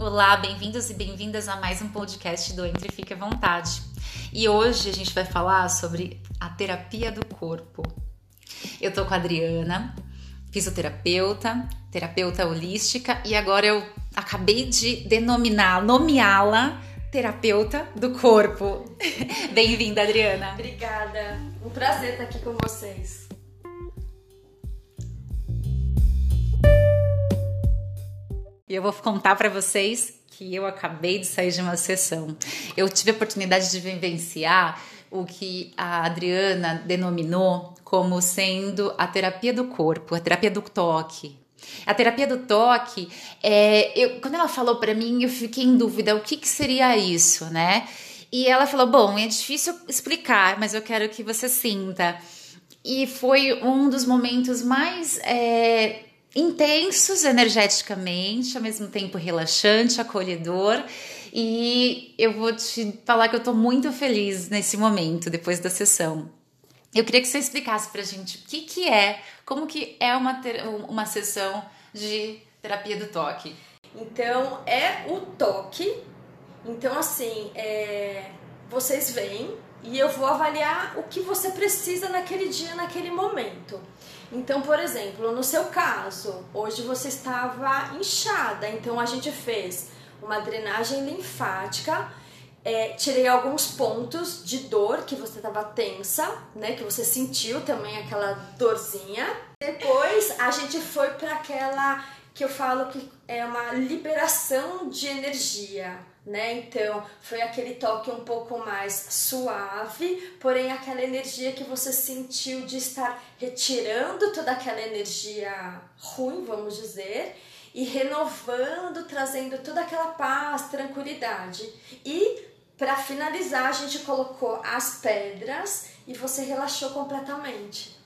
Olá, bem-vindos e bem-vindas a mais um podcast do Entre Fique à Vontade. E hoje a gente vai falar sobre a terapia do corpo. Eu tô com a Adriana, fisioterapeuta, terapeuta holística e agora eu acabei de denominar, nomeá-la terapeuta do corpo. Bem-vinda, Adriana. Obrigada. Um prazer estar aqui com vocês. E eu vou contar para vocês que eu acabei de sair de uma sessão. Eu tive a oportunidade de vivenciar o que a Adriana denominou como sendo a terapia do corpo, a terapia do toque. A terapia do toque, é, eu, quando ela falou para mim, eu fiquei em dúvida o que, que seria isso, né? E ela falou: Bom, é difícil explicar, mas eu quero que você sinta. E foi um dos momentos mais é, intensos energeticamente, ao mesmo tempo relaxante, acolhedor. E eu vou te falar que eu tô muito feliz nesse momento, depois da sessão. Eu queria que você explicasse pra gente o que, que é, como que é uma, uma sessão de terapia do toque. Então, é o toque. Então, assim, é, vocês vêm e eu vou avaliar o que você precisa naquele dia, naquele momento. Então, por exemplo, no seu caso, hoje você estava inchada, então a gente fez uma drenagem linfática, é, tirei alguns pontos de dor que você estava tensa, né? Que você sentiu também aquela dorzinha. Depois a gente foi para aquela que eu falo que é uma liberação de energia, né? Então, foi aquele toque um pouco mais suave, porém aquela energia que você sentiu de estar retirando toda aquela energia ruim, vamos dizer, e renovando, trazendo toda aquela paz, tranquilidade. E para finalizar, a gente colocou as pedras e você relaxou completamente.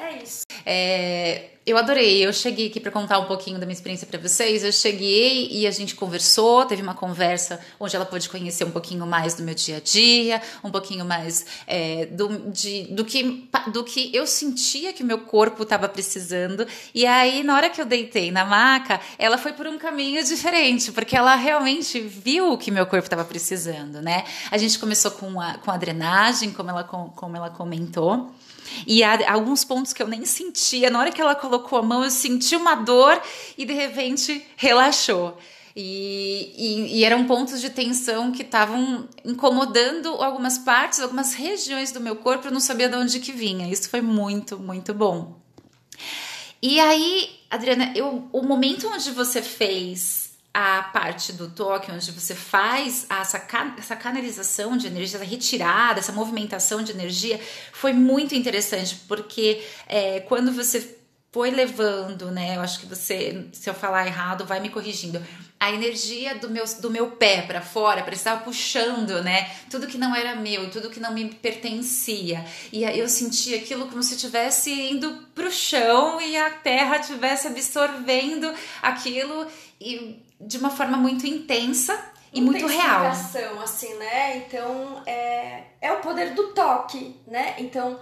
É isso. É, eu adorei. Eu cheguei aqui para contar um pouquinho da minha experiência para vocês. Eu cheguei e a gente conversou, teve uma conversa onde ela pôde conhecer um pouquinho mais do meu dia a dia, um pouquinho mais é, do, de, do, que, do que eu sentia que o meu corpo estava precisando. E aí, na hora que eu deitei na maca, ela foi por um caminho diferente, porque ela realmente viu o que meu corpo estava precisando, né? A gente começou com a, com a drenagem, como ela, como ela comentou. E há alguns pontos que eu nem sentia. Na hora que ela colocou a mão, eu senti uma dor e de repente relaxou. E, e, e, eram pontos de tensão que estavam incomodando algumas partes, algumas regiões do meu corpo, eu não sabia de onde que vinha. Isso foi muito, muito bom. E aí, Adriana, eu, o momento onde você fez a parte do toque, onde você faz essa, essa canalização de energia, essa retirada, essa movimentação de energia, foi muito interessante, porque é, quando você foi levando, né? Eu acho que você, se eu falar errado, vai me corrigindo. A energia do meu, do meu pé para fora, para estar puxando, né? Tudo que não era meu, tudo que não me pertencia. E eu senti aquilo como se estivesse indo pro chão e a terra estivesse absorvendo aquilo e de uma forma muito intensa e muito real. assim, né? Então, é, é o poder do toque, né? Então,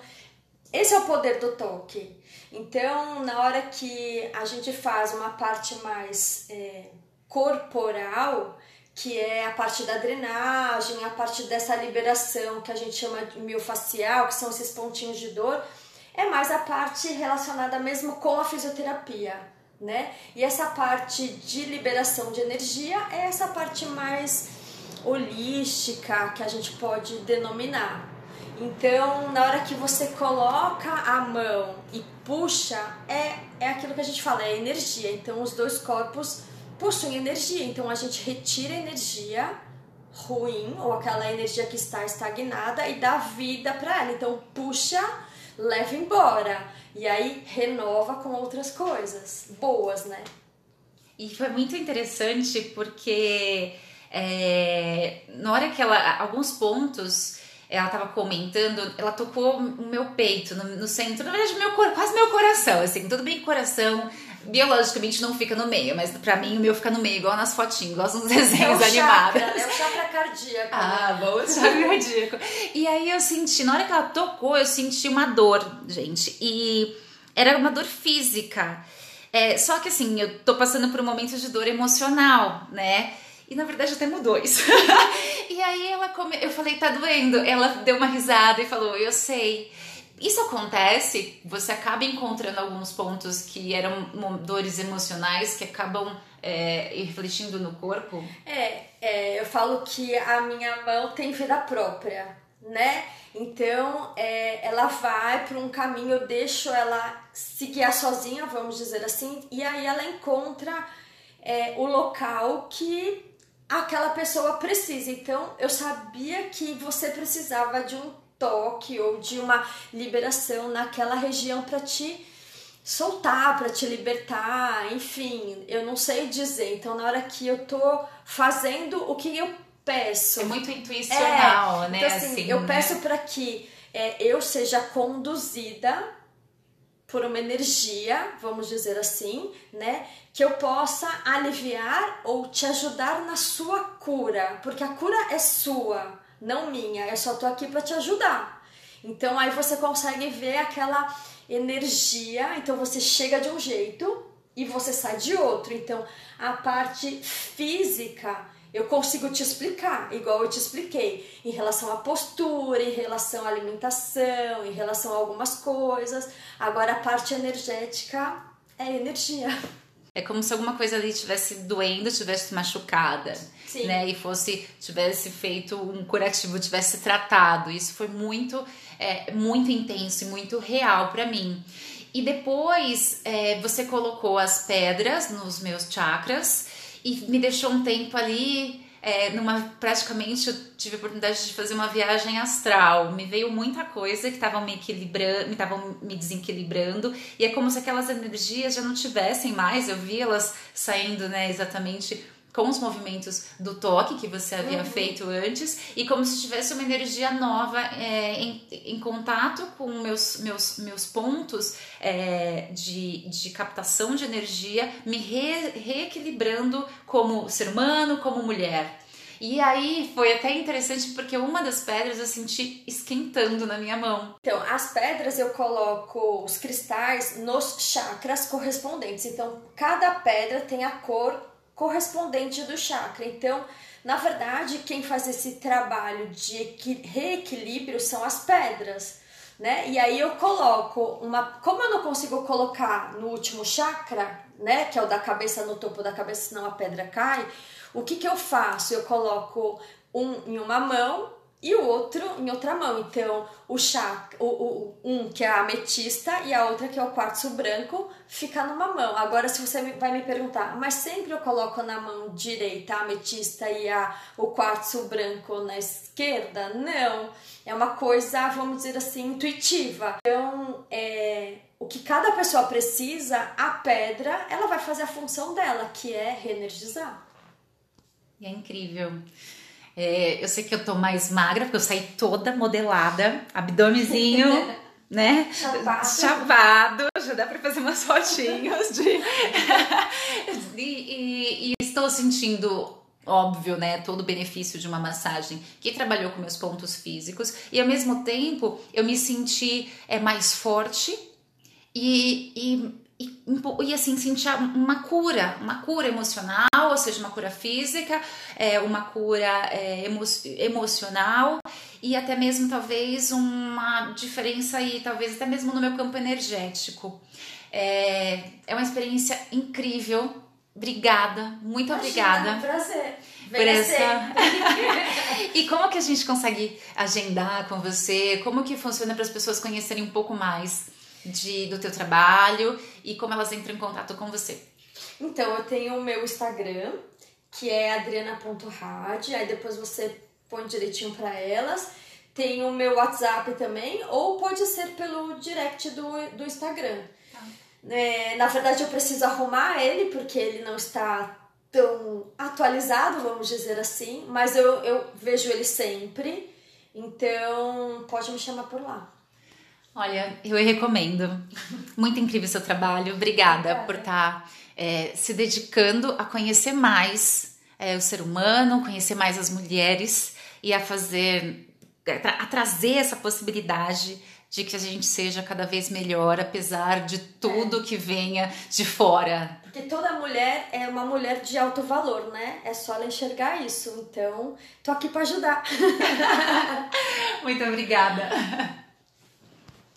esse é o poder do toque. Então, na hora que a gente faz uma parte mais é, corporal, que é a parte da drenagem, a parte dessa liberação que a gente chama de miofacial, que são esses pontinhos de dor, é mais a parte relacionada mesmo com a fisioterapia né? E essa parte de liberação de energia é essa parte mais holística que a gente pode denominar. Então, na hora que você coloca a mão e puxa, é, é aquilo que a gente fala, é energia. Então, os dois corpos possuem energia. Então, a gente retira a energia ruim ou aquela energia que está estagnada e dá vida para ela. Então, puxa, leva embora. E aí renova com outras coisas boas, né? E foi muito interessante porque é, na hora que ela. Alguns pontos ela estava comentando, ela tocou o meu peito no, no centro, na verdade, meu, quase meu coração, assim, tudo bem coração, biologicamente não fica no meio, mas para mim o meu fica no meio, igual nas fotinhas, igual nos desenhos é animados. Chakra, é o chakra cardíaco. Ah, bom, chakra cardíaco. E aí eu senti, na hora que ela tocou, eu senti uma dor, gente, e era uma dor física. É, só que assim, eu tô passando por um momento de dor emocional, né? E na verdade até mudou isso. e aí ela come... eu falei, tá doendo. Ela deu uma risada e falou, eu sei. Isso acontece, você acaba encontrando alguns pontos que eram dores emocionais que acabam é, refletindo no corpo? É, é, eu falo que a minha mão tem vida própria, né? Então é, ela vai para um caminho, eu deixo ela se guiar sozinha, vamos dizer assim, e aí ela encontra é, o local que aquela pessoa precisa. Então eu sabia que você precisava de um toque ou de uma liberação naquela região para te soltar, para te libertar, enfim, eu não sei dizer. Então na hora que eu tô fazendo o que eu peço. É muito intuicional, é, né? Então, assim, assim eu né? peço para que é, eu seja conduzida por uma energia, vamos dizer assim, né? Que eu possa aliviar ou te ajudar na sua cura, porque a cura é sua, não minha. Eu só tô aqui para te ajudar. Então aí você consegue ver aquela energia, então você chega de um jeito e você sai de outro. Então a parte física eu consigo te explicar, igual eu te expliquei, em relação à postura, em relação à alimentação, em relação a algumas coisas. Agora a parte energética é energia. É como se alguma coisa ali estivesse doendo, estivesse machucada, Sim. né? E fosse tivesse feito um curativo, tivesse tratado. Isso foi muito, é, muito intenso e muito real para mim. E depois é, você colocou as pedras nos meus chakras e me deixou um tempo ali é, numa praticamente eu tive a oportunidade de fazer uma viagem astral. Me veio muita coisa que estavam me equilibrando, estavam me desequilibrando, e é como se aquelas energias já não tivessem mais. Eu vi elas saindo, né, exatamente com os movimentos do toque que você havia uhum. feito antes e como se tivesse uma energia nova é, em, em, contato com meus, meus, meus pontos é, de, de captação de energia, me re, reequilibrando como ser humano, como mulher. E aí foi até interessante porque uma das pedras eu senti esquentando na minha mão. Então, as pedras eu coloco os cristais nos chakras correspondentes. Então, cada pedra tem a cor correspondente do chakra. Então, na verdade, quem faz esse trabalho de reequilíbrio são as pedras, né? E aí eu coloco uma, como eu não consigo colocar no último chakra, né, que é o da cabeça no topo da cabeça, senão a pedra cai, o que que eu faço? Eu coloco um em uma mão e o outro em outra mão. Então, o chá, o, o, um que é a ametista e a outra que é o quartzo branco, fica numa mão. Agora, se você vai me perguntar, mas sempre eu coloco na mão direita a ametista e a, o quartzo branco na esquerda? Não. É uma coisa, vamos dizer assim, intuitiva. Então, é, o que cada pessoa precisa, a pedra, ela vai fazer a função dela, que é reenergizar. E é incrível. É, eu sei que eu tô mais magra, porque eu saí toda modelada, abdomezinho, né? Chavado. Chavado. Já dá pra fazer umas fotinhos de. e, e, e estou sentindo óbvio, né, todo o benefício de uma massagem que trabalhou com meus pontos físicos e ao mesmo tempo eu me senti é mais forte e, e e, e assim sentir uma cura, uma cura emocional, ou seja, uma cura física, é, uma cura é, emo emocional e até mesmo talvez uma diferença aí, talvez até mesmo no meu campo energético. É, é uma experiência incrível. Obrigada, muito Imagina, obrigada. É um prazer. Por essa... e como que a gente consegue agendar com você? Como que funciona para as pessoas conhecerem um pouco mais? De, do teu trabalho e como elas entram em contato com você? Então, eu tenho o meu Instagram, que é adriana.rad, aí depois você põe direitinho para elas. Tem o meu WhatsApp também, ou pode ser pelo direct do, do Instagram. Tá. É, na verdade, eu preciso arrumar ele, porque ele não está tão atualizado, vamos dizer assim, mas eu, eu vejo ele sempre, então pode me chamar por lá. Olha, eu recomendo. Muito incrível o seu trabalho. Obrigada, Obrigada. por estar tá, é, se dedicando a conhecer mais é, o ser humano, conhecer mais as mulheres e a fazer, a trazer essa possibilidade de que a gente seja cada vez melhor, apesar de tudo é. que venha de fora. Porque toda mulher é uma mulher de alto valor, né? É só ela enxergar isso. Então, tô aqui para ajudar. Muito obrigada.